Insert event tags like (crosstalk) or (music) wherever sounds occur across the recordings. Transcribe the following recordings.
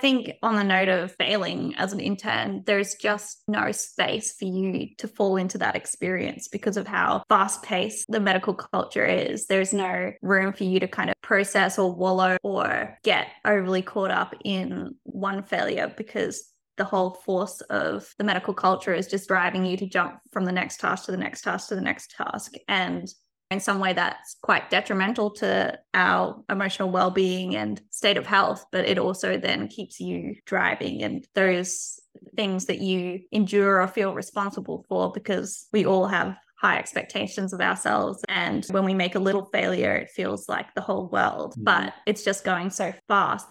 think on the note of failing as an intern, there's just no space for you to fall into that experience because of how fast paced the medical culture is. There's no room for you to kind of process or wallow or get overly caught up in one failure because the whole force of the medical culture is just driving you to jump from the next task to the next task to the next task. And in some way that's quite detrimental to our emotional well-being and state of health but it also then keeps you driving. And those things that you endure or feel responsible for because we all have high expectations of ourselves. And when we make a little failure it feels like the whole world mm. but it's just going so fast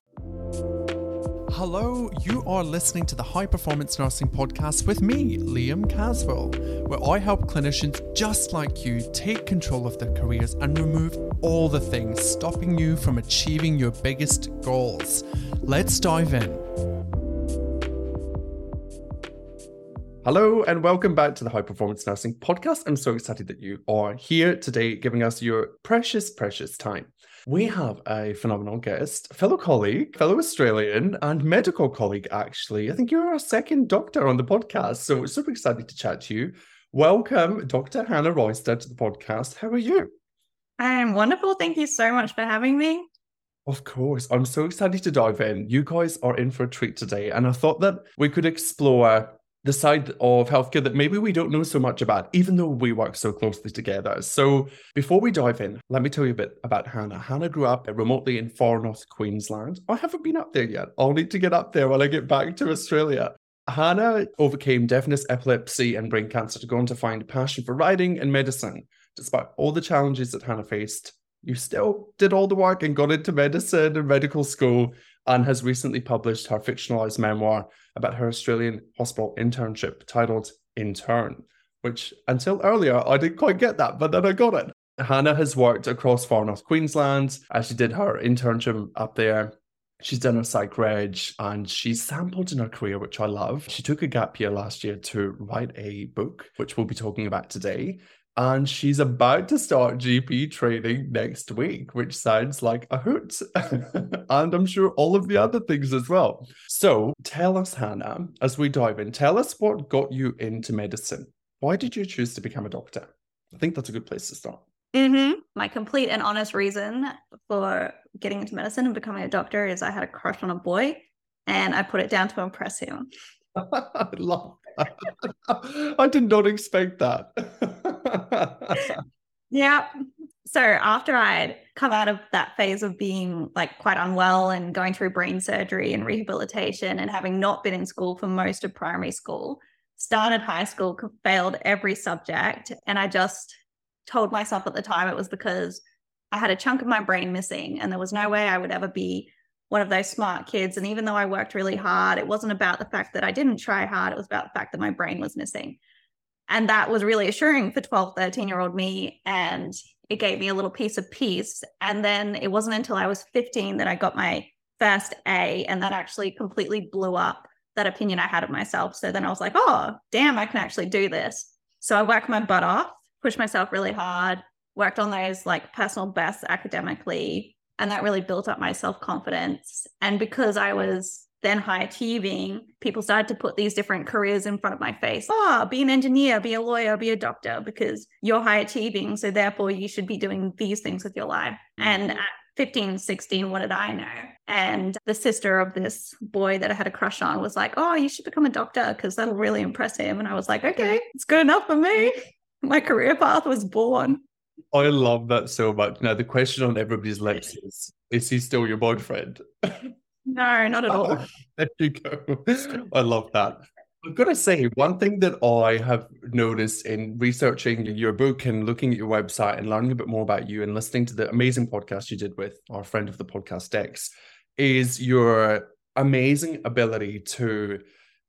Hello, you are listening to the High Performance Nursing Podcast with me, Liam Caswell, where I help clinicians just like you take control of their careers and remove all the things stopping you from achieving your biggest goals. Let's dive in. Hello, and welcome back to the High Performance Nursing Podcast. I'm so excited that you are here today, giving us your precious, precious time. We have a phenomenal guest, fellow colleague, fellow Australian, and medical colleague, actually. I think you're our second doctor on the podcast. So super excited to chat to you. Welcome, Dr. Hannah Royster, to the podcast. How are you? I'm wonderful. Thank you so much for having me. Of course. I'm so excited to dive in. You guys are in for a treat today. And I thought that we could explore the side of healthcare that maybe we don't know so much about, even though we work so closely together. So, before we dive in, let me tell you a bit about Hannah. Hannah grew up uh, remotely in far north Queensland. I haven't been up there yet. I'll need to get up there when I get back to Australia. Hannah overcame deafness, epilepsy, and brain cancer to go on to find a passion for writing and medicine. Despite all the challenges that Hannah faced, you still did all the work and got into medicine and medical school and has recently published her fictionalized memoir about her Australian hospital internship titled Intern, which until earlier I didn't quite get that, but then I got it. Hannah has worked across far north Queensland as she did her internship up there. She's done a psych reg and she's sampled in her career, which I love. She took a gap year last year to write a book, which we'll be talking about today and she's about to start GP training next week, which sounds like a hoot. (laughs) and I'm sure all of the other things as well. So tell us, Hannah, as we dive in, tell us what got you into medicine. Why did you choose to become a doctor? I think that's a good place to start. Mm-hmm. My complete and honest reason for getting into medicine and becoming a doctor is I had a crush on a boy and I put it down to impress him. (laughs) I love (laughs) I did not expect that. (laughs) yeah. So after I'd come out of that phase of being like quite unwell and going through brain surgery and rehabilitation and having not been in school for most of primary school, started high school, failed every subject. And I just told myself at the time it was because I had a chunk of my brain missing and there was no way I would ever be one of those smart kids. And even though I worked really hard, it wasn't about the fact that I didn't try hard, it was about the fact that my brain was missing. And that was really assuring for 12, uh, 13 year old me. And it gave me a little piece of peace. And then it wasn't until I was 15 that I got my first A. And that actually completely blew up that opinion I had of myself. So then I was like, oh, damn, I can actually do this. So I worked my butt off, pushed myself really hard, worked on those like personal bests academically, and that really built up my self confidence. And because I was then high achieving, people started to put these different careers in front of my face. Oh, ah, be an engineer, be a lawyer, be a doctor, because you're high achieving. So therefore, you should be doing these things with your life. Mm-hmm. And at 15, 16, what did I know? And the sister of this boy that I had a crush on was like, Oh, you should become a doctor because that'll really impress him. And I was like, Okay, it's good enough for me. (laughs) My career path was born. I love that so much. Now the question on everybody's lips (laughs) is: Is he still your boyfriend? (laughs) No, not at all. (laughs) there you go. I love that. I've got to say, one thing that I have noticed in researching your book and looking at your website and learning a bit more about you and listening to the amazing podcast you did with our friend of the podcast, Dex, is your amazing ability to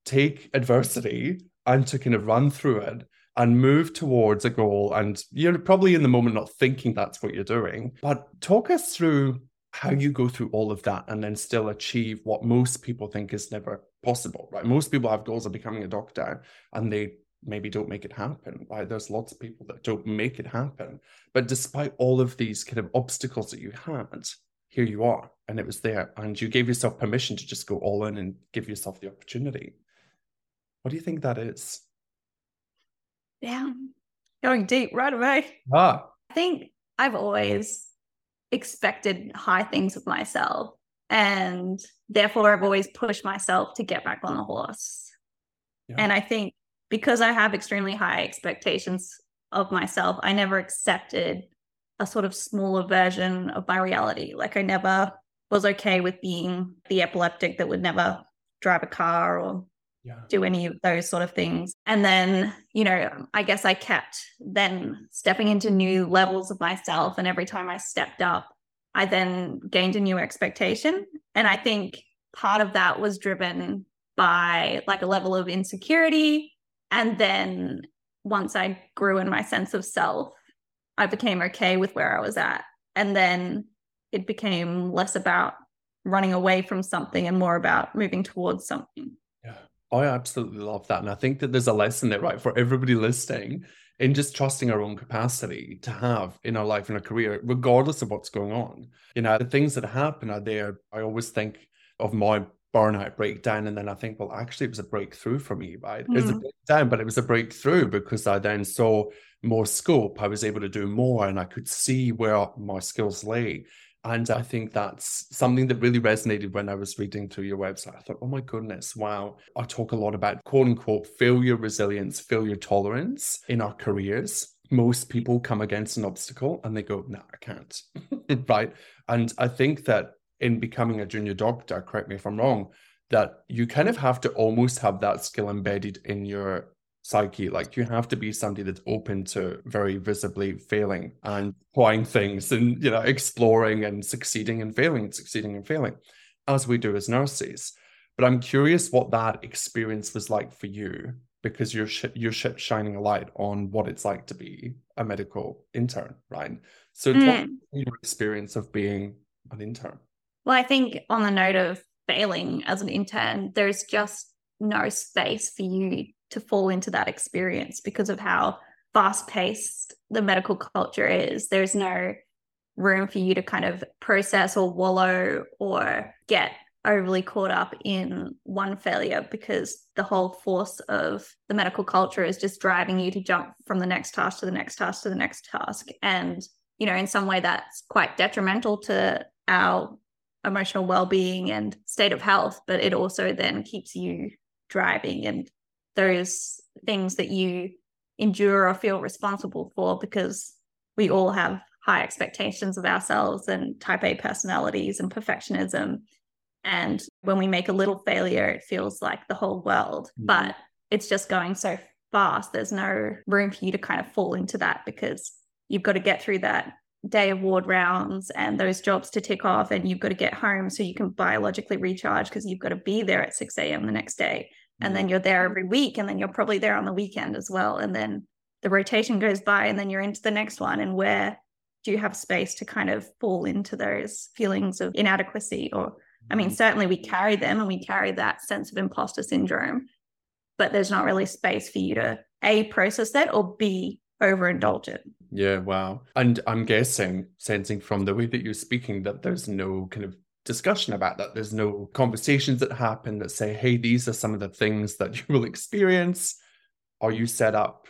take adversity and to kind of run through it and move towards a goal. And you're probably in the moment not thinking that's what you're doing. But talk us through how you go through all of that and then still achieve what most people think is never possible, right? Most people have goals of becoming a doctor and they maybe don't make it happen, right? There's lots of people that don't make it happen. But despite all of these kind of obstacles that you had, here you are and it was there and you gave yourself permission to just go all in and give yourself the opportunity what do you think that is yeah going deep right away ah i think i've always expected high things of myself and therefore i've always pushed myself to get back on the horse yeah. and i think because i have extremely high expectations of myself i never accepted a sort of smaller version of my reality like i never was okay with being the epileptic that would never drive a car or yeah. do any of those sort of things. And then, you know, I guess I kept then stepping into new levels of myself. And every time I stepped up, I then gained a new expectation. And I think part of that was driven by like a level of insecurity. And then once I grew in my sense of self, I became okay with where I was at. And then it became less about running away from something and more about moving towards something. I absolutely love that. And I think that there's a lesson there, right, for everybody listening in just trusting our own capacity to have in our life and our career, regardless of what's going on. You know, the things that happen are there. I always think of my burnout breakdown and then i think well actually it was a breakthrough for me right mm. it was a mm. breakdown but it was a breakthrough because i then saw more scope i was able to do more and i could see where my skills lay and I think that's something that really resonated when I was reading through your website. I thought, oh my goodness, wow. I talk a lot about quote unquote failure resilience, failure tolerance in our careers. Most people come against an obstacle and they go, no, nah, I can't. (laughs) right. And I think that in becoming a junior doctor, correct me if I'm wrong, that you kind of have to almost have that skill embedded in your psyche. Like you have to be somebody that's open to very visibly failing and trying things and, you know, exploring and succeeding and failing, and succeeding and failing, as we do as nurses. But I'm curious what that experience was like for you because you're sh- you're sh- shining a light on what it's like to be a medical intern, right? So, mm. your experience of being an intern? Well, I think on the note of failing as an intern, there's just no space for you to fall into that experience because of how fast paced the medical culture is. There's no room for you to kind of process or wallow or get overly caught up in one failure because the whole force of the medical culture is just driving you to jump from the next task to the next task to the next task. And, you know, in some way that's quite detrimental to our emotional well-being and state of health, but it also then keeps you driving and those things that you endure or feel responsible for because we all have high expectations of ourselves and type A personalities and perfectionism. And when we make a little failure, it feels like the whole world, mm. but it's just going so fast. There's no room for you to kind of fall into that because you've got to get through that day of ward rounds and those jobs to tick off, and you've got to get home so you can biologically recharge because you've got to be there at 6 a.m. the next day and then you're there every week and then you're probably there on the weekend as well and then the rotation goes by and then you're into the next one and where do you have space to kind of fall into those feelings of inadequacy or i mean mm-hmm. certainly we carry them and we carry that sense of imposter syndrome but there's not really space for you to a process that or b overindulge it. Yeah wow. And i'm guessing sensing from the way that you're speaking that there's no kind of discussion about that. There's no conversations that happen that say, hey, these are some of the things that you will experience. Are you set up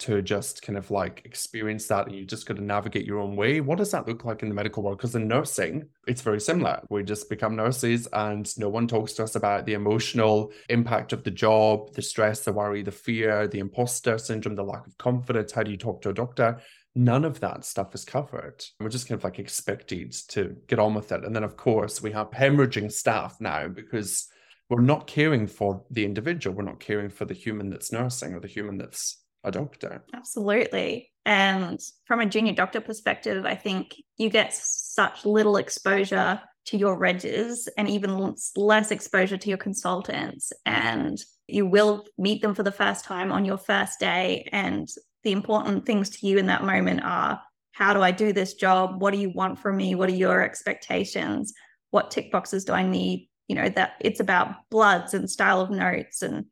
to just kind of like experience that and you just got to navigate your own way? What does that look like in the medical world? Because in nursing, it's very similar. We just become nurses and no one talks to us about the emotional impact of the job, the stress, the worry, the fear, the imposter syndrome, the lack of confidence. How do you talk to a doctor? None of that stuff is covered. We're just kind of like expected to get on with it. And then, of course, we have hemorrhaging staff now because we're not caring for the individual. We're not caring for the human that's nursing or the human that's a doctor. Absolutely. And from a junior doctor perspective, I think you get such little exposure to your regs and even less exposure to your consultants. And you will meet them for the first time on your first day. And the important things to you in that moment are how do I do this job? What do you want from me? What are your expectations? What tick boxes do I need? You know, that it's about bloods and style of notes and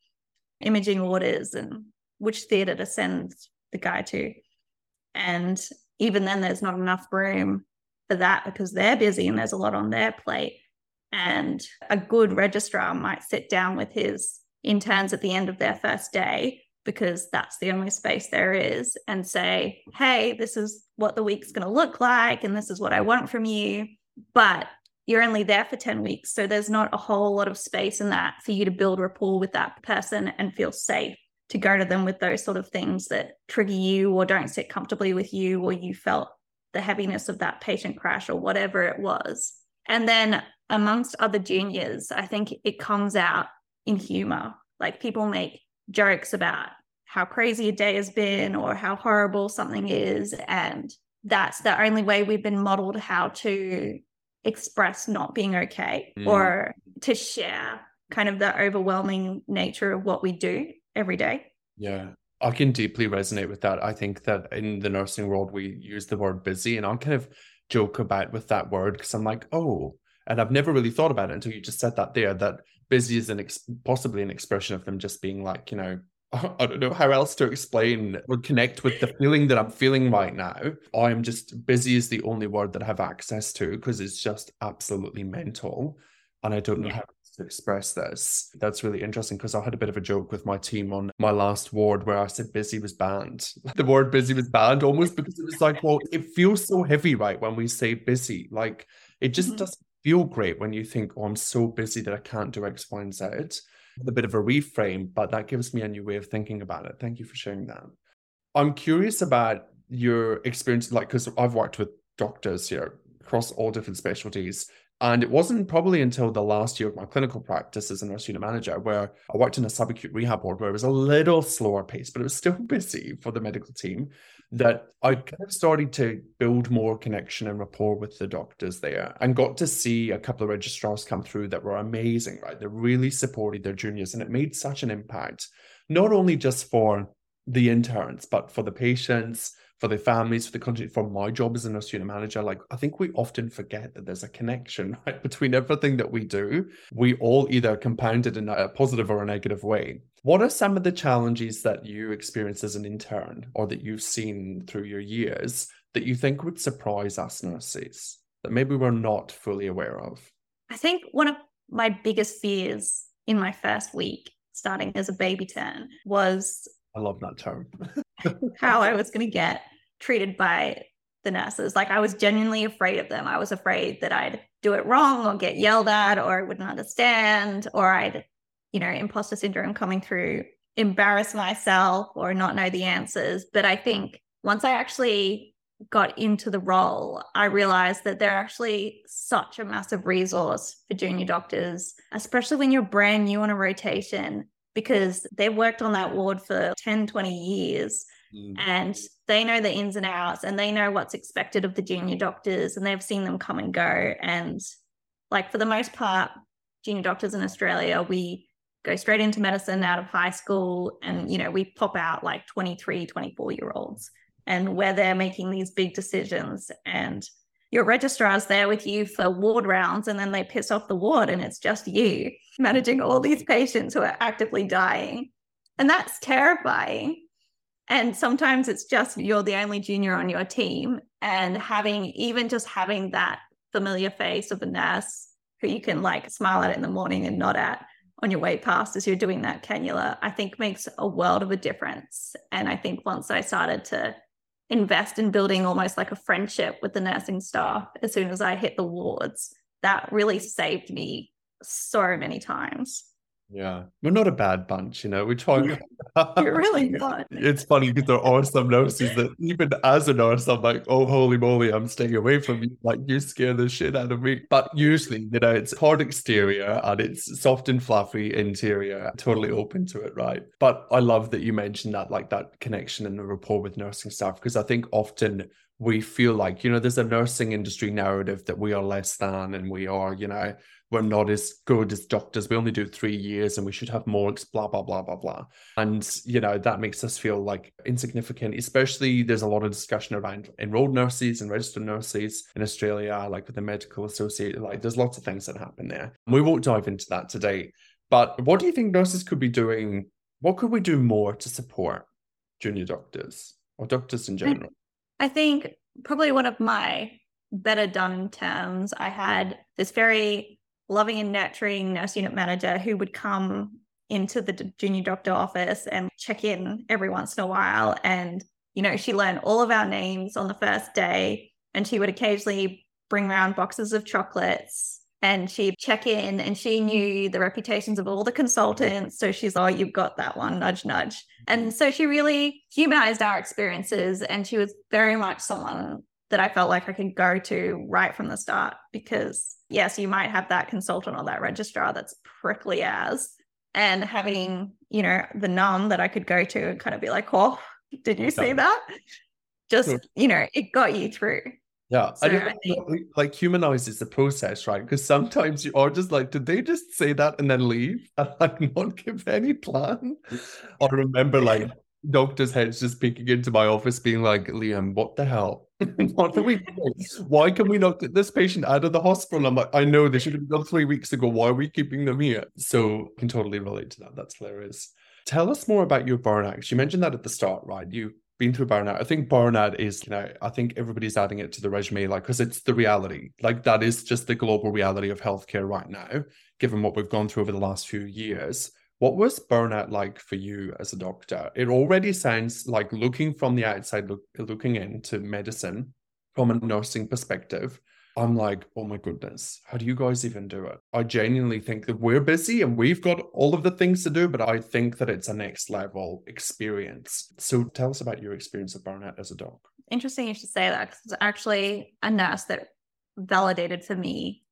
imaging orders and which theatre to send the guy to. And even then, there's not enough room for that because they're busy and there's a lot on their plate. And a good registrar might sit down with his interns at the end of their first day because that's the only space there is and say, hey, this is what the week's going to look like and this is what I want from you. But you're only there for 10 weeks. So there's not a whole lot of space in that for you to build rapport with that person and feel safe to go to them with those sort of things that trigger you or don't sit comfortably with you or you felt the heaviness of that patient crash or whatever it was. And then amongst other juniors, I think it comes out in humor. Like people make jokes about how crazy a day has been or how horrible something is. And that's the only way we've been modeled how to express not being okay mm. or to share kind of the overwhelming nature of what we do every day. Yeah. I can deeply resonate with that. I think that in the nursing world, we use the word busy, and I kind of joke about with that word because I'm like, oh, and I've never really thought about it until you just said that there that busy is an ex- possibly an expression of them just being like, you know, (laughs) I don't know how else to explain or connect with the feeling that I'm feeling right now. I am just busy is the only word that I have access to because it's just absolutely mental. And I don't know yeah. how to express this. That's really interesting because I had a bit of a joke with my team on my last ward where I said busy was banned. (laughs) The word busy was banned almost because it was like, well, it feels so heavy, right? When we say busy, like it just mm-hmm. doesn't feel great when you think, oh, I'm so busy that I can't do X, Y, and Z. A bit of a reframe, but that gives me a new way of thinking about it. Thank you for sharing that. I'm curious about your experience, like, because I've worked with doctors here across all different specialties. And it wasn't probably until the last year of my clinical practice as a nurse unit manager where I worked in a subacute rehab ward where it was a little slower pace, but it was still (laughs) busy for the medical team that I kind of started to build more connection and rapport with the doctors there and got to see a couple of registrars come through that were amazing, right? They really supported their juniors and it made such an impact, not only just for the interns, but for the patients, for the families, for the country, for my job as an unit manager, like I think we often forget that there's a connection (laughs) right between everything that we do. We all either compound it in a positive or a negative way. What are some of the challenges that you experience as an intern or that you've seen through your years that you think would surprise us nurses that maybe we're not fully aware of? I think one of my biggest fears in my first week starting as a baby turn was I love that term. (laughs) how I was going to get treated by the nurses. Like I was genuinely afraid of them. I was afraid that I'd do it wrong or get yelled at or I wouldn't understand or I'd, you know, imposter syndrome coming through, embarrass myself or not know the answers. But I think once I actually got into the role, I realized that they're actually such a massive resource for junior doctors, especially when you're brand new on a rotation because they've worked on that ward for 10, 20 years mm. and they know the ins and outs and they know what's expected of the junior doctors and they've seen them come and go. And like for the most part, junior doctors in Australia, we go straight into medicine out of high school and, you know, we pop out like 23, 24 year olds and where they're making these big decisions and your registrar's there with you for ward rounds and then they piss off the ward and it's just you managing all these patients who are actively dying. And that's terrifying. And sometimes it's just you're the only junior on your team. And having even just having that familiar face of a nurse who you can like smile at in the morning and nod at on your way past as you're doing that cannula, I think makes a world of a difference. And I think once I started to invest in building almost like a friendship with the nursing staff as soon as I hit the wards. That really saved me so many times. Yeah, we're not a bad bunch, you know. We try. You're (laughs) (laughs) really not. It's funny because there are some nurses that, even as a nurse, I'm like, oh, holy moly, I'm staying away from you. Like, you scare the shit out of me. But usually, you know, it's hard exterior and it's soft and fluffy interior, totally open to it, right? But I love that you mentioned that, like that connection and the rapport with nursing staff, because I think often we feel like, you know, there's a nursing industry narrative that we are less than and we are, you know, we're not as good as doctors. We only do three years and we should have more, blah, blah, blah, blah, blah. And, you know, that makes us feel like insignificant, especially there's a lot of discussion around enrolled nurses and registered nurses in Australia, like with the medical associate, like there's lots of things that happen there. We won't dive into that today. But what do you think nurses could be doing? What could we do more to support junior doctors or doctors in general? I think probably one of my better done terms. I had this very loving and nurturing nurse unit manager who would come into the junior doctor office and check in every once in a while. And, you know, she learned all of our names on the first day. And she would occasionally bring around boxes of chocolates and she'd check in and she knew the reputations of all the consultants. So she's, oh, you've got that one, nudge, nudge. And so she really humanized our experiences. And she was very much someone that I felt like I could go to right from the start because, yes, you might have that consultant or that registrar that's prickly as, and having, you know, the num that I could go to and kind of be like, oh, did you see that? Just, you know, it got you through. Yeah, so I think... like humanizes the process, right? Because sometimes you are just like, did they just say that and then leave (laughs) and like not give any plan? I remember like (laughs) doctors' heads just peeking into my office, being like, Liam, what the hell? (laughs) what are we doing? Why can we not get this patient out of the hospital? I'm like, I know they should have done three weeks ago. Why are we keeping them here? So I can totally relate to that. That's hilarious. Tell us more about your burnout. You mentioned that at the start, right? You've been through burnout. I think burnout is, you know, I think everybody's adding it to the resume, like, because it's the reality. Like, that is just the global reality of healthcare right now, given what we've gone through over the last few years. What was burnout like for you as a doctor? It already sounds like looking from the outside, look, looking into medicine from a nursing perspective, I'm like, oh my goodness, how do you guys even do it? I genuinely think that we're busy and we've got all of the things to do, but I think that it's a next level experience. So tell us about your experience of burnout as a doc. Interesting you should say that because it's actually a nurse that validated for me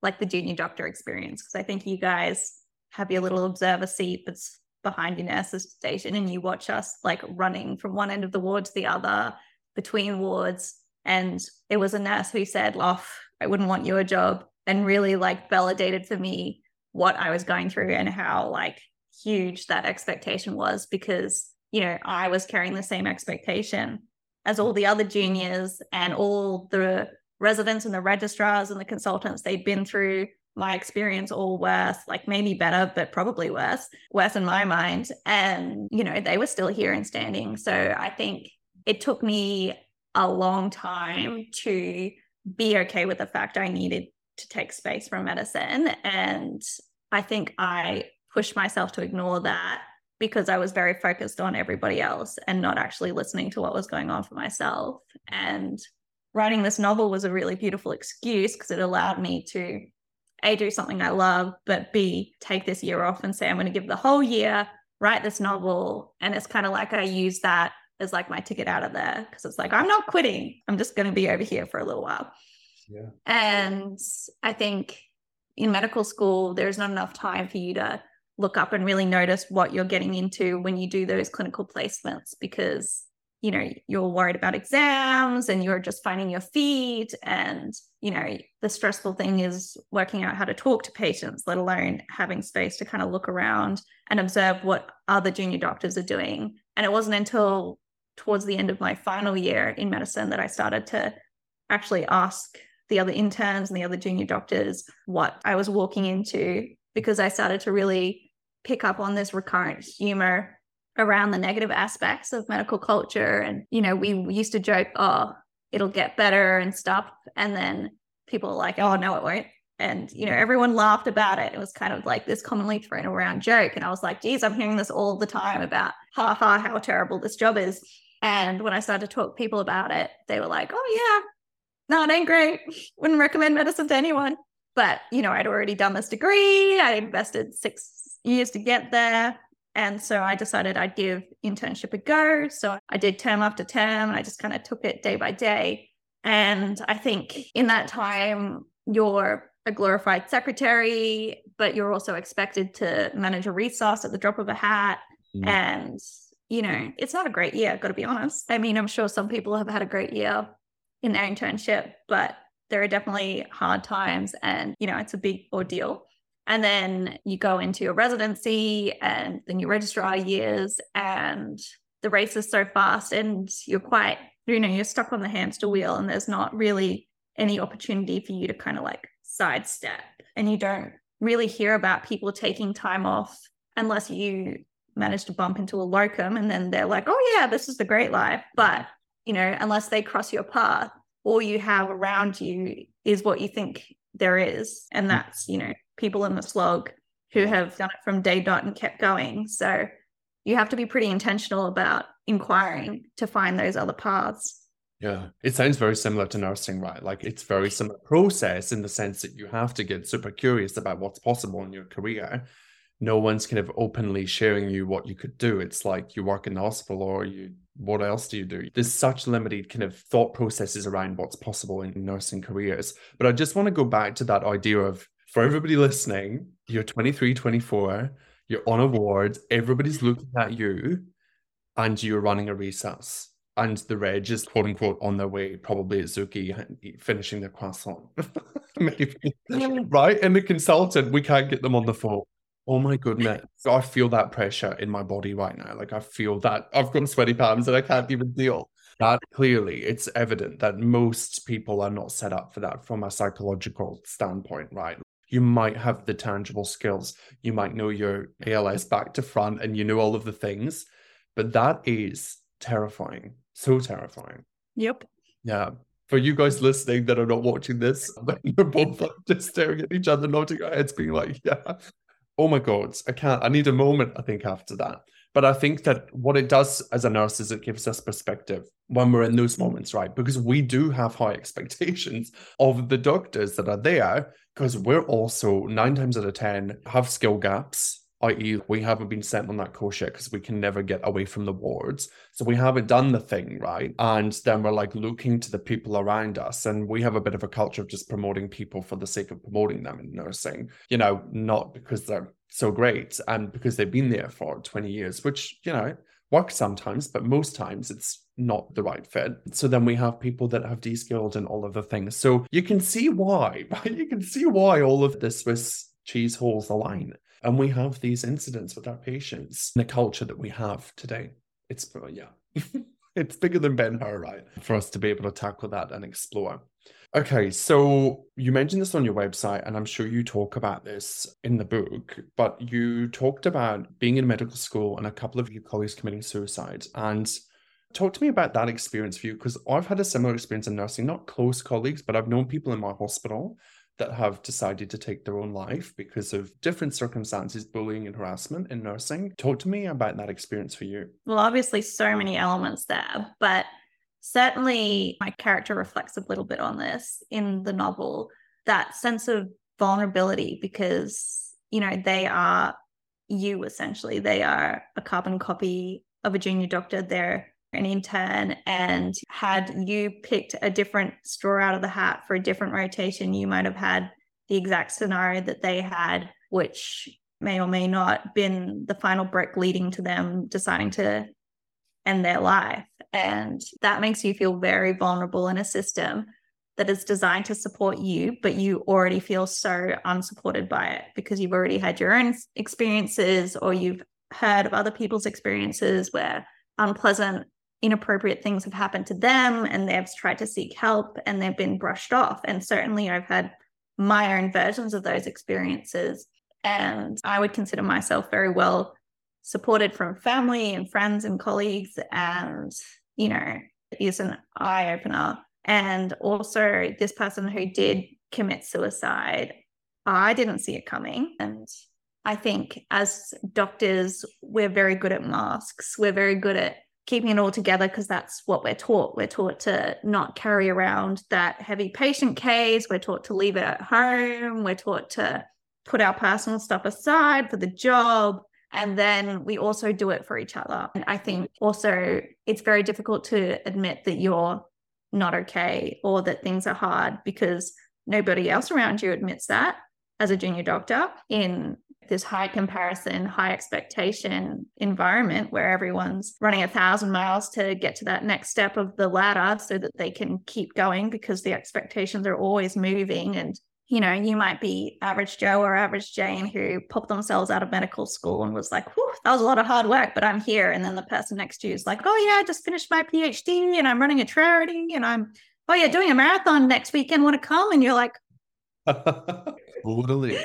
like the junior doctor experience. Because I think you guys have your little observer seat that's behind your nurse's station and you watch us like running from one end of the ward to the other between wards and it was a nurse who said, Oh, I wouldn't want your job, and really like validated for me what I was going through and how like huge that expectation was because, you know, I was carrying the same expectation as all the other juniors and all the residents and the registrars and the consultants they'd been through my experience all worse, like maybe better, but probably worse, worse in my mind. And, you know, they were still here and standing. So I think it took me a long time to be okay with the fact I needed to take space from medicine. And I think I pushed myself to ignore that because I was very focused on everybody else and not actually listening to what was going on for myself. And writing this novel was a really beautiful excuse because it allowed me to A, do something I love, but B, take this year off and say, I'm going to give the whole year, write this novel. And it's kind of like I use that as like my ticket out of there because it's like I'm not quitting. I'm just going to be over here for a little while. Yeah. And I think in medical school there's not enough time for you to look up and really notice what you're getting into when you do those clinical placements because you know you're worried about exams and you're just finding your feet and you know the stressful thing is working out how to talk to patients let alone having space to kind of look around and observe what other junior doctors are doing. And it wasn't until towards the end of my final year in medicine that I started to actually ask the other interns and the other junior doctors what I was walking into because I started to really pick up on this recurrent humor around the negative aspects of medical culture. And, you know, we used to joke, oh, it'll get better and stuff. And then people are like, oh, no, it won't. And, you know, everyone laughed about it. It was kind of like this commonly thrown around joke. And I was like, geez, I'm hearing this all the time about ha ha, how terrible this job is. And when I started to talk to people about it, they were like, oh, yeah, no, it ain't great. Wouldn't recommend medicine to anyone. But, you know, I'd already done this degree. I invested six years to get there. And so I decided I'd give internship a go. So I did term after term. I just kind of took it day by day. And I think in that time, you're a glorified secretary, but you're also expected to manage a resource at the drop of a hat. Mm. And you know, it's not a great year, got to be honest. I mean, I'm sure some people have had a great year in their internship, but there are definitely hard times and, you know, it's a big ordeal. And then you go into your residency and then you register your registrar years and the race is so fast and you're quite, you know, you're stuck on the hamster wheel and there's not really any opportunity for you to kind of like sidestep. And you don't really hear about people taking time off unless you manage to bump into a locum and then they're like, oh, yeah, this is the great life. But, you know, unless they cross your path, all you have around you is what you think there is. And Hmm. that's, you know, people in the slog who have done it from day dot and kept going. So you have to be pretty intentional about inquiring to find those other paths. Yeah, it sounds very similar to nursing, right? Like it's very similar process in the sense that you have to get super curious about what's possible in your career. No one's kind of openly sharing you what you could do. It's like you work in the hospital or you what else do you do? There's such limited kind of thought processes around what's possible in nursing careers. But I just want to go back to that idea of for everybody listening, you're 23, 24, you're on awards, everybody's looking at you, and you're running a resus and the reg is quote unquote on their way, probably at Zuki (laughs) finishing their croissant. (laughs) Maybe. right? And the consultant, we can't get them on the phone. Oh my goodness. (laughs) I feel that pressure in my body right now. Like I feel that I've got sweaty palms and I can't even deal. That clearly it's evident that most people are not set up for that from a psychological standpoint, right? You might have the tangible skills. You might know your ALS back to front and you know all of the things, but that is terrifying. So terrifying. Yep. Yeah. For you guys listening that are not watching this, (laughs) you're both like just staring at each other, nodding our heads, being like, yeah. Oh my God, I can't. I need a moment, I think, after that. But I think that what it does as a nurse is it gives us perspective when we're in those moments, right? Because we do have high (laughs) expectations of the doctors that are there, because we're also nine times out of 10 have skill gaps i.e., we haven't been sent on that course yet because we can never get away from the wards. So we haven't done the thing right. And then we're like looking to the people around us. And we have a bit of a culture of just promoting people for the sake of promoting them in nursing, you know, not because they're so great and because they've been there for 20 years, which, you know, works sometimes, but most times it's not the right fit. So then we have people that have de-skilled and all of the things. So you can see why? (laughs) You can see why all of this Swiss cheese holes align. And we have these incidents with our patients in the culture that we have today. It's, uh, yeah, (laughs) it's bigger than Ben Hur, right? For us to be able to tackle that and explore. Okay, so you mentioned this on your website, and I'm sure you talk about this in the book, but you talked about being in medical school and a couple of your colleagues committing suicide. And talk to me about that experience for you, because I've had a similar experience in nursing, not close colleagues, but I've known people in my hospital that have decided to take their own life because of different circumstances, bullying and harassment in nursing. Talk to me about that experience for you. Well, obviously, so many elements there, but certainly my character reflects a little bit on this in the novel that sense of vulnerability because, you know, they are you essentially. They are a carbon copy of a junior doctor. They're an intern and had you picked a different straw out of the hat for a different rotation, you might have had the exact scenario that they had, which may or may not been the final brick leading to them deciding to end their life. And that makes you feel very vulnerable in a system that is designed to support you, but you already feel so unsupported by it because you've already had your own experiences or you've heard of other people's experiences where unpleasant inappropriate things have happened to them and they've tried to seek help and they've been brushed off. And certainly I've had my own versions of those experiences. And I would consider myself very well supported from family and friends and colleagues. And, you know, is an eye opener. And also, this person who did commit suicide, I didn't see it coming. And I think as doctors, we're very good at masks. We're very good at keeping it all together because that's what we're taught. We're taught to not carry around that heavy patient case. We're taught to leave it at home. We're taught to put our personal stuff aside for the job. And then we also do it for each other. And I think also it's very difficult to admit that you're not okay or that things are hard because nobody else around you admits that as a junior doctor in this high comparison, high expectation environment where everyone's running a thousand miles to get to that next step of the ladder so that they can keep going because the expectations are always moving. And, you know, you might be average Joe or average Jane who popped themselves out of medical school and was like, that was a lot of hard work, but I'm here. And then the person next to you is like, oh, yeah, I just finished my PhD and I'm running a charity and I'm, oh, yeah, doing a marathon next weekend. Want to come? And you're like, (laughs) totally.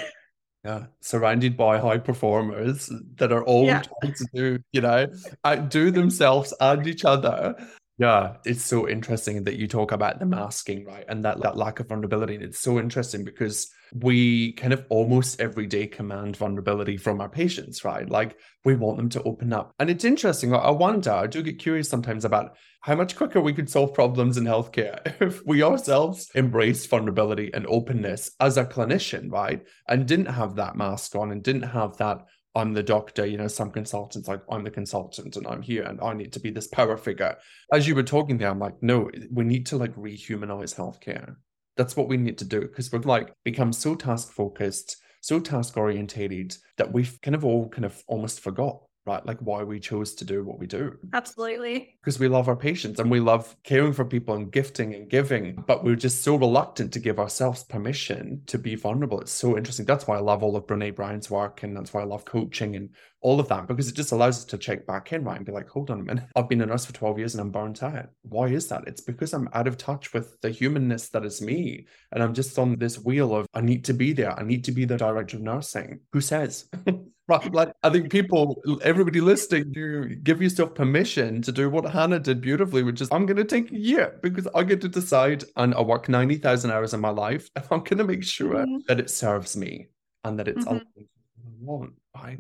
Yeah, surrounded by high performers that are all Yeah. trying to do, you know, uh, outdo themselves and each other. Yeah, it's so interesting that you talk about the masking, right? And that, that lack of vulnerability. And it's so interesting because we kind of almost every day command vulnerability from our patients, right? Like we want them to open up. And it's interesting. I wonder, I do get curious sometimes about how much quicker we could solve problems in healthcare (laughs) if we ourselves embraced vulnerability and openness as a clinician, right? And didn't have that mask on and didn't have that I'm the doctor, you know, some consultants like I'm the consultant and I'm here and I need to be this power figure. As you were talking there, I'm like, no, we need to like rehumanize healthcare. That's what we need to do because we've like become so task focused, so task orientated that we've kind of all kind of almost forgot right? Like why we chose to do what we do. Absolutely. Because we love our patients and we love caring for people and gifting and giving, but we're just so reluctant to give ourselves permission to be vulnerable. It's so interesting. That's why I love all of Brene Brown's work and that's why I love coaching and all of that because it just allows us to check back in, right? And be like, hold on a minute. (laughs) I've been a nurse for 12 years and I'm burnt out. Why is that? It's because I'm out of touch with the humanness that is me. And I'm just on this wheel of I need to be there. I need to be the director of nursing. Who says? (laughs) Like I think people, everybody listening, you give yourself permission to do what Hannah did beautifully, which is I'm going to take a year because I get to decide and I work 90,000 hours in my life (laughs) and I'm going to make sure mm-hmm. that it serves me and that it's mm-hmm. all I want. Right?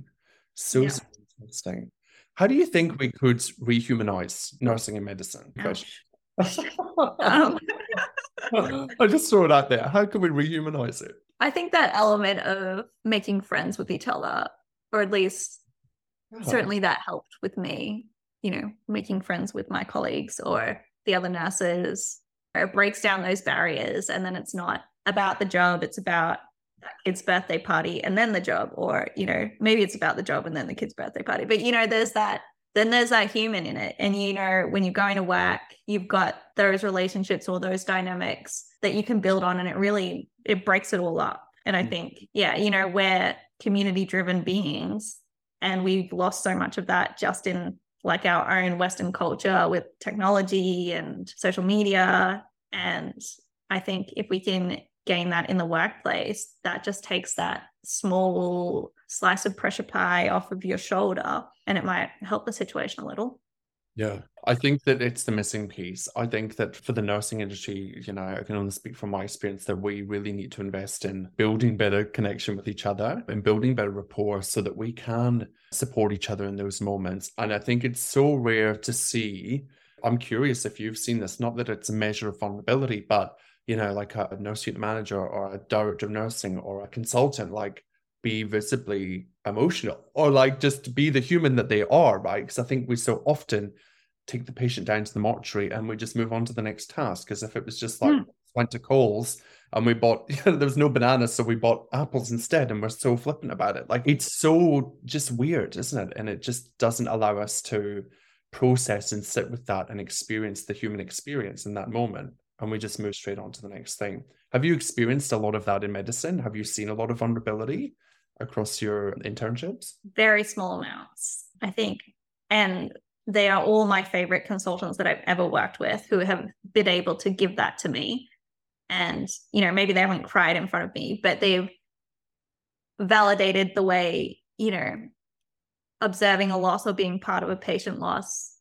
So, yeah. so interesting. How do you think we could rehumanize nursing and medicine? (laughs) um. I just throw it out there. How can we rehumanize it? I think that element of making friends with each other or at least oh. certainly that helped with me you know making friends with my colleagues or the other nurses. It breaks down those barriers and then it's not about the job it's about that kid's birthday party and then the job or you know maybe it's about the job and then the kid's birthday party. But you know there's that then there's that human in it. And you know when you're going to work you've got those relationships or those dynamics that you can build on and it really it breaks it all up and i mm. think yeah you know we're community driven beings and we've lost so much of that just in like our own western culture with technology and social media and i think if we can gain that in the workplace that just takes that small slice of pressure pie off of your shoulder and it might help the situation a little yeah, I think that it's the missing piece. I think that for the nursing industry, you know, I can only speak from my experience that we really need to invest in building better connection with each other and building better rapport so that we can support each other in those moments. And I think it's so rare to see. I'm curious if you've seen this, not that it's a measure of vulnerability, but you know, like a nurse unit manager or a director of nursing or a consultant, like be visibly emotional or like just be the human that they are, right? Because I think we so often take the patient down to the mortuary and we just move on to the next task. Because if it was just like mm. went to Coles and we bought, (laughs) you know, there was no bananas, so we bought apples instead, and we're so flippant about it. Like it's so just weird, isn't it? And it just doesn't allow us to process and sit with that and experience the human experience in that moment. And we just move straight on to the next thing. Have you experienced a lot of that in medicine? Have you seen a lot of vulnerability across your internships? Very small amounts, I think. And they are all my favorite consultants that I've ever worked with who have been able to give that to me. And, you know, maybe they haven't cried in front of me, but they've validated the way, you know, observing a loss or being part of a patient loss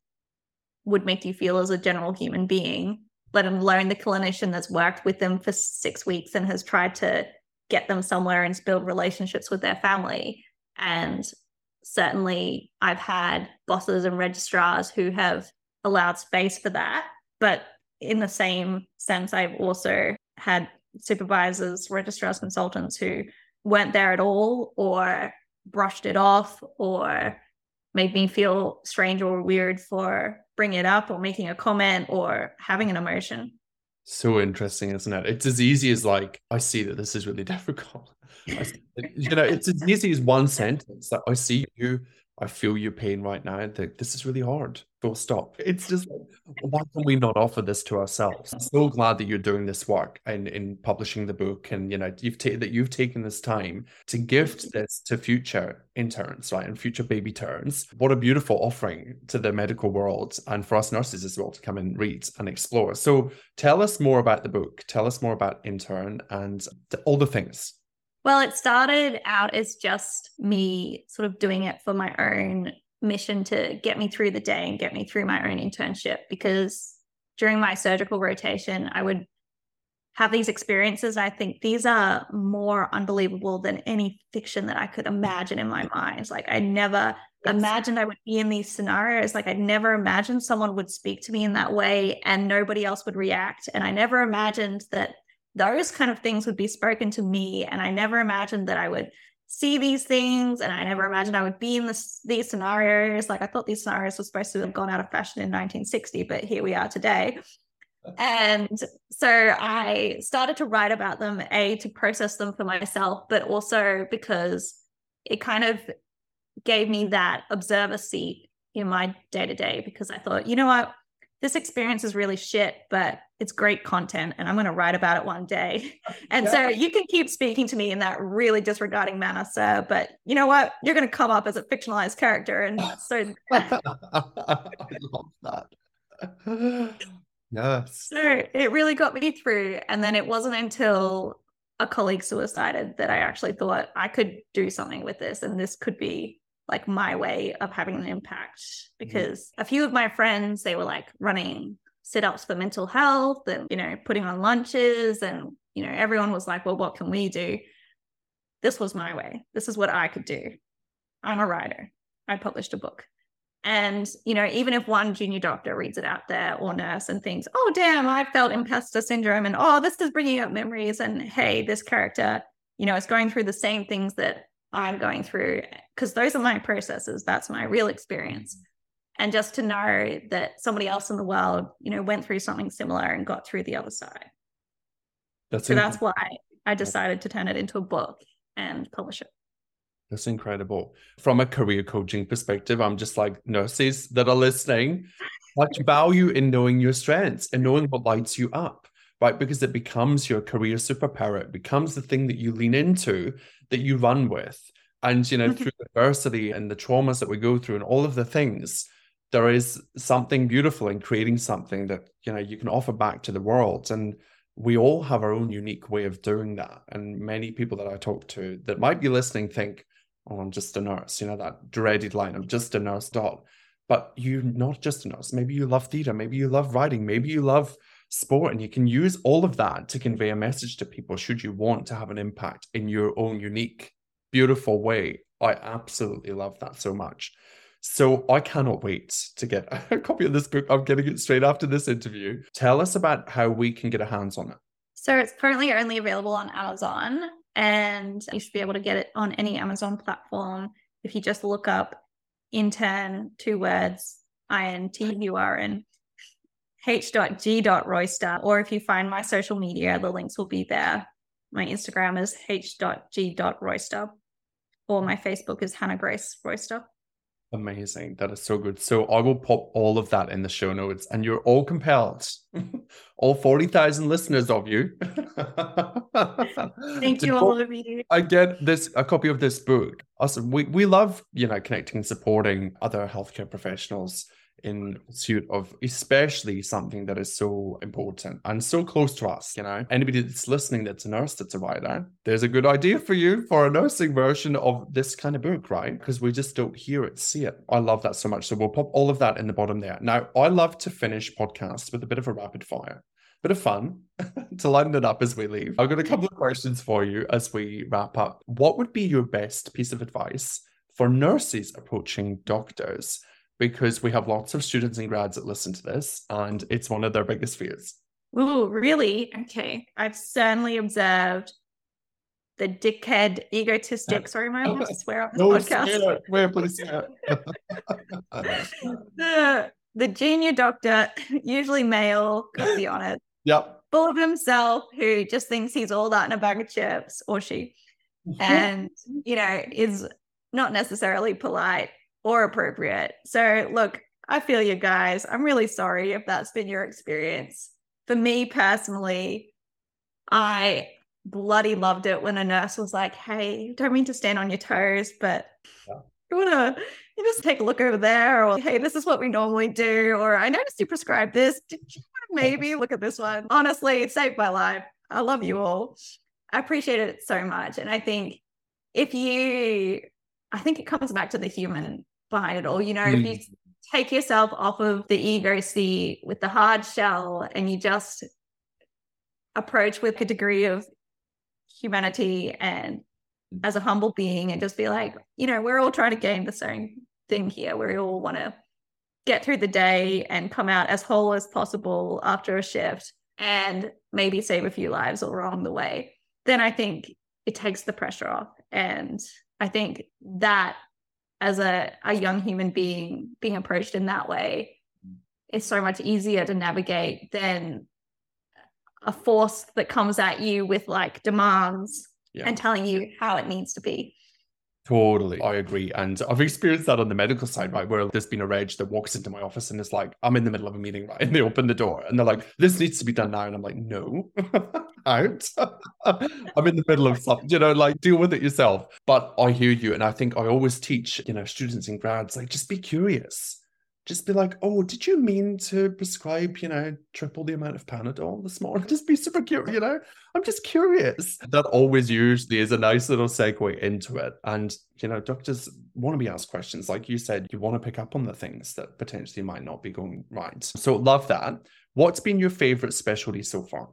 would make you feel as a general human being, let alone the clinician that's worked with them for six weeks and has tried to get them somewhere and build relationships with their family. And certainly I've had bosses and registrars who have allowed space for that. But in the same sense, I've also had supervisors, registrars, consultants who weren't there at all or brushed it off or made me feel strange or weird for bringing it up or making a comment or having an emotion. So interesting, isn't it? It's as easy as like, I see that this is really (laughs) difficult. you know, it's as easy as one sentence that I see you, I feel your pain right now. And this is really hard. Full stop. It's just why can we not offer this to ourselves? I'm so glad that you're doing this work and in publishing the book, and you know you've taken that you've taken this time to gift this to future interns, right, and future baby turns. What a beautiful offering to the medical world and for us nurses as well to come and read and explore. So tell us more about the book. Tell us more about intern and all the things well, it started out as just me sort of doing it for my own mission to get me through the day and get me through my own internship because during my surgical rotation, I would have these experiences. I think these are more unbelievable than any fiction that I could imagine in my mind. Like I never yes. imagined I would be in these scenarios. Like I never imagined someone would speak to me in that way and nobody else would react. And I never imagined that those kind of things would be spoken to me. And I never imagined that I would see these things. And I never imagined I would be in this, these scenarios. Like I thought these scenarios were supposed to have gone out of fashion in 1960, but here we are today. And so I started to write about them, A, to process them for myself, but also because it kind of gave me that observer seat in my day to day because I thought, you know what, this experience is really shit, but it's great content and I'm going to write about it one day. (laughs) And yeah. so you can keep speaking to me in that really disregarding manner, sir. But you know what? You're going to come up as a fictionalized character. And so I love that. Yes. So it really got me through. And then it wasn't until a colleague suicided that I actually thought I could do something with this and this could be like my way of having an impact mm-hmm. because mm-hmm. a few of my friends they were like running sit-ups for mental health and you know putting on lunches and you know everyone was like well what can we do this was my way this is what i could do i'm a writer i published a book and, you know, even if one junior doctor reads it out there or nurse and thinks, oh, damn, I felt imposter syndrome and oh, this is bringing up memories. And hey, this character, you know, is going through the same things that I'm going through because those are my processes. That's my real experience. Mm-hmm. And just to know that somebody else in the world, you know, went through something similar and got through the other side. That's so that's why I decided to turn it into a book and publish it. That's incredible. From a career coaching perspective, I'm just like nurses that are listening, much value in knowing your strengths and knowing what lights you up, right? Because it becomes your career superpower. It becomes the thing that you lean into, that you run with. And, you know, mm-hmm. through adversity and the traumas that we go through and all of the things, there is something beautiful in creating something that, you know, you can offer back to the world. And we all have our own unique way of doing that. And many people that I talk to that might be listening think, oh, I'm just a nurse, you know, that dreaded line, I'm just a nurse dot. But you're not just a nurse. Maybe you love theater, maybe you love writing, maybe you love sport, and you can use all of that to convey a message to people should you want to have an impact in your own unique, beautiful way. I absolutely love that so much. So I cannot wait to get (laughs) a copy of this book. I'm getting it straight after this interview. Tell us about how we can get a hands on it. So it's currently only available on Amazon and you should be able to get it on any Amazon platform. If you just look up intern, two words, I N T U R N, h.g.royster, or if you find my social media, the links will be there. My Instagram is h.g.royster, or my Facebook is Hannah Grace Royster. Amazing. That is so good. So I will pop all of that in the show notes and you're all compelled, (laughs) all 40,000 listeners of you. (laughs) Thank you, all of you. I get this, a copy of this book. Awesome. We, we love, you know, connecting and supporting other healthcare professionals in pursuit of especially something that is so important and so close to us you know? Anybody that's listening that's a nurse that's a writer there's a good idea for you for a nursing version of this kind of book right? Because we just don't hear it see it. I love that so much. So we'll pop all of that in the bottom there. Now i love to finish podcasts with a bit of a rapid fire bit of fun (laughs) to lighten it up as we leave. I've got a couple of questions for you as we wrap up. What would be your best piece of advice for nurses approaching doctors because we have lots of students and grads that listen to this, and it's one of their biggest fears. Oh, really? Okay. I've certainly observed the dickhead, egotistic. (laughs) Sorry, my I swear on the no, podcast. Where, please. (laughs) the, the junior doctor, usually male, gotta be honest. Yep. Full of himself, who just thinks he's all that in a bag of chips, or she, mm-hmm. and you know, is not necessarily polite or appropriate. So, look, I feel you guys. I'm really sorry if that's been your experience. For me personally, I bloody loved it when a nurse was like, Hey, don't mean to stand on your toes, but yeah. you wanna you just take a look over there, or hey, this is what we normally do, or I noticed you prescribed this. Did you maybe look at this one? Honestly, it saved my life. I love you all. I appreciate it so much. And I think if you I think it comes back to the human behind it all. You know, mm. if you mm. take yourself off of the ego seat with the hard shell and you just approach with a degree of humanity and as a humble being and just be like, you know, we're all trying to gain the same thing here. We all want to get through the day and come out as whole as possible after a shift and maybe save a few lives along the way. Then I think it takes the pressure off. And I think that as a, a young human being being approached in that way is so much easier to navigate than a force that comes at you with like demands yeah. and telling you how it needs to be. Totally. I agree. And I've experienced that on the medical side, right? Where there's been a reg that walks into my office and is like, I'm in the middle of a meeting, right? And they open the door and they're like, this needs to be done now. And I'm like, no, (laughs) out. (laughs) I'm in the middle of something, you know, like deal with it yourself. But I hear you. And I think I always teach, you know, students and grads, like, just be curious just be like, oh, did you mean to prescribe, you know, triple the amount of Panadol this morning? (laughs) Just be super curious, you know? I'm just curious. That always usually is a nice little segue into it. And, you know, doctors want to be asked questions. Like you said, you want to pick up on the things that potentially might not be going right. So love that. What's been your favorite specialty so far?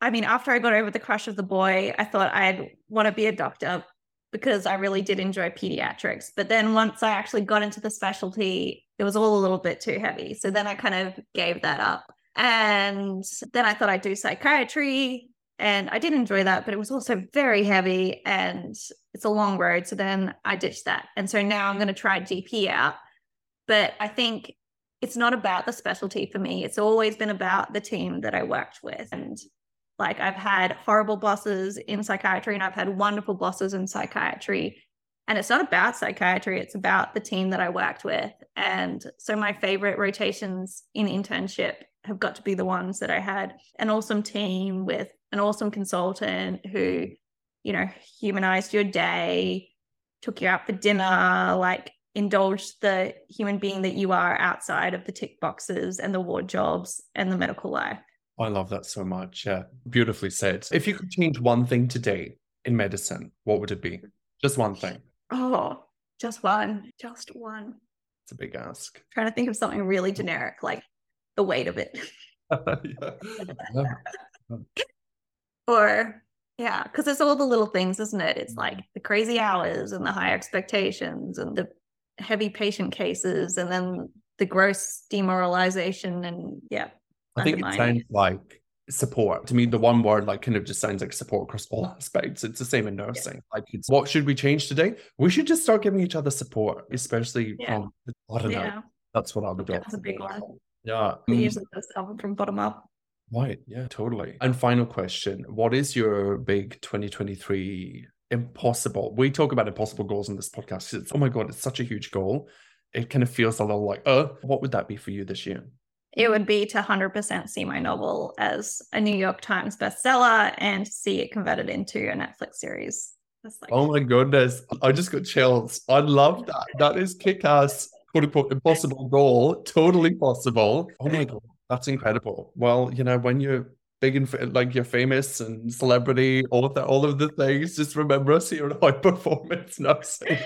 I mean, after I got over the crush of the boy, I thought I'd want to be a doctor because I really did enjoy pediatrics. But then once I actually got into the specialty, it was all a little bit too heavy. So then I kind of gave that up. And then I thought I'd do psychiatry. And I did enjoy that, but it was also very heavy and it's a long road. So then I ditched that. And so now I'm going to try GP out. But I think it's not about the specialty for me. It's always been about the team that I worked with. And like I've had horrible bosses in psychiatry and I've had wonderful bosses in psychiatry. And it's not about psychiatry, it's about the team that I worked with. And so my favorite rotations in internship have got to be the ones that I had an awesome team with an awesome consultant who, you know, humanized your day, took you out for dinner, like indulged the human being that you are outside of the tick boxes and the ward jobs and the medical life. I love that so much. Yeah, beautifully said. If you could change one thing today in medicine, what would it be? Just one thing. Oh, just one. Just one. It's a big ask. trying to think of something really generic, like the weight of it. (laughs) or yeah, because it's all the little things, isn't it? It's like the crazy hours and the high expectations and the heavy patient cases and then the gross demoralization and yeah I think it sounds like support. To me, the one word like kind of just sounds like support across all (laughs) aspects. It's the same in nursing. Yeah. Like, it's, what should we change today? We should just start giving each other support, especially yeah. from I don't yeah. know. That's what I would do. That's a big one. Yeah, it mm. usually from bottom up. Right. Yeah. Totally. And final question: What is your big 2023 impossible? We talk about impossible goals in this podcast. It's oh my god, it's such a huge goal. It kind of feels a little like, uh, what would that be for you this year? It would mm-hmm. be to 100% see my novel as a New York Times bestseller and see it converted into a Netflix series. Like, oh my goodness. I just got chills. I love that. That is kick ass, quote unquote, impossible goal. Totally possible. Oh my God. That's incredible. Well, you know, when you're big and like you're famous and celebrity, all of that, all of the things, just remember us here at High Performance Nursing.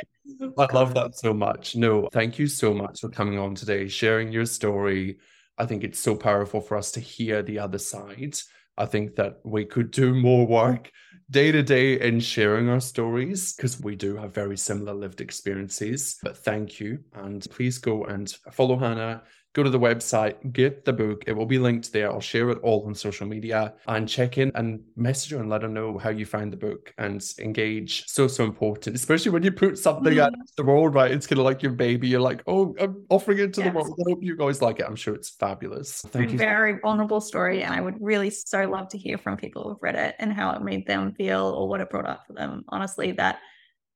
I love that so much. No, thank you so much for coming on today, sharing your story I think it's so powerful for us to hear the other side. I think that we could do more work day to day in sharing our stories because we do have very similar lived experiences. But thank you. And please go and follow Hannah go to the website, get the book. It will be linked there. I'll share it all on social media and check in and message her and let her know how you find the book and engage. So, so important, especially when you put something mm. out into the world, right? It's kind of like your baby. You're like, oh, I'm offering it to yes. the world. I hope you guys like it. I'm sure it's fabulous. Thank you. Very vulnerable story. And I would really so love to hear from people who've read it and how it made them feel or what it brought up for them. Honestly, that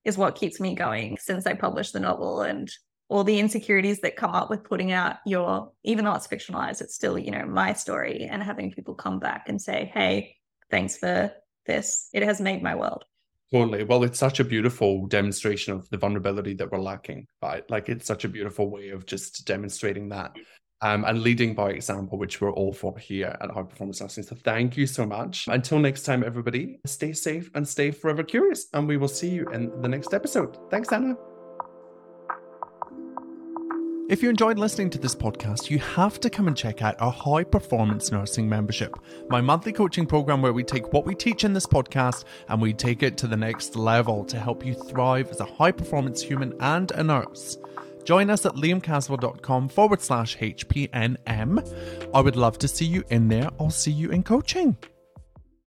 is what keeps me going since I published the novel and all the insecurities that come up with putting out your even though it's fictionalized it's still you know my story and having people come back and say hey thanks for this it has made my world totally well it's such a beautiful demonstration of the vulnerability that we're lacking right like it's such a beautiful way of just demonstrating that um, and leading by example, which we're all for here at High Performance Nursing. So thank you so much. Until next time, everybody, stay safe and stay forever curious. And we will see you in the next episode. Thanks, Anna. If you enjoyed listening to this podcast, you have to come and check out our High Performance Nursing membership, my monthly coaching program where we take what we teach in this podcast and we take it to the next level to help you thrive as a high performance human and a nurse. Join us at liamcaswell.com forward slash HPNM. I would love to see you in there. I'll see you in coaching.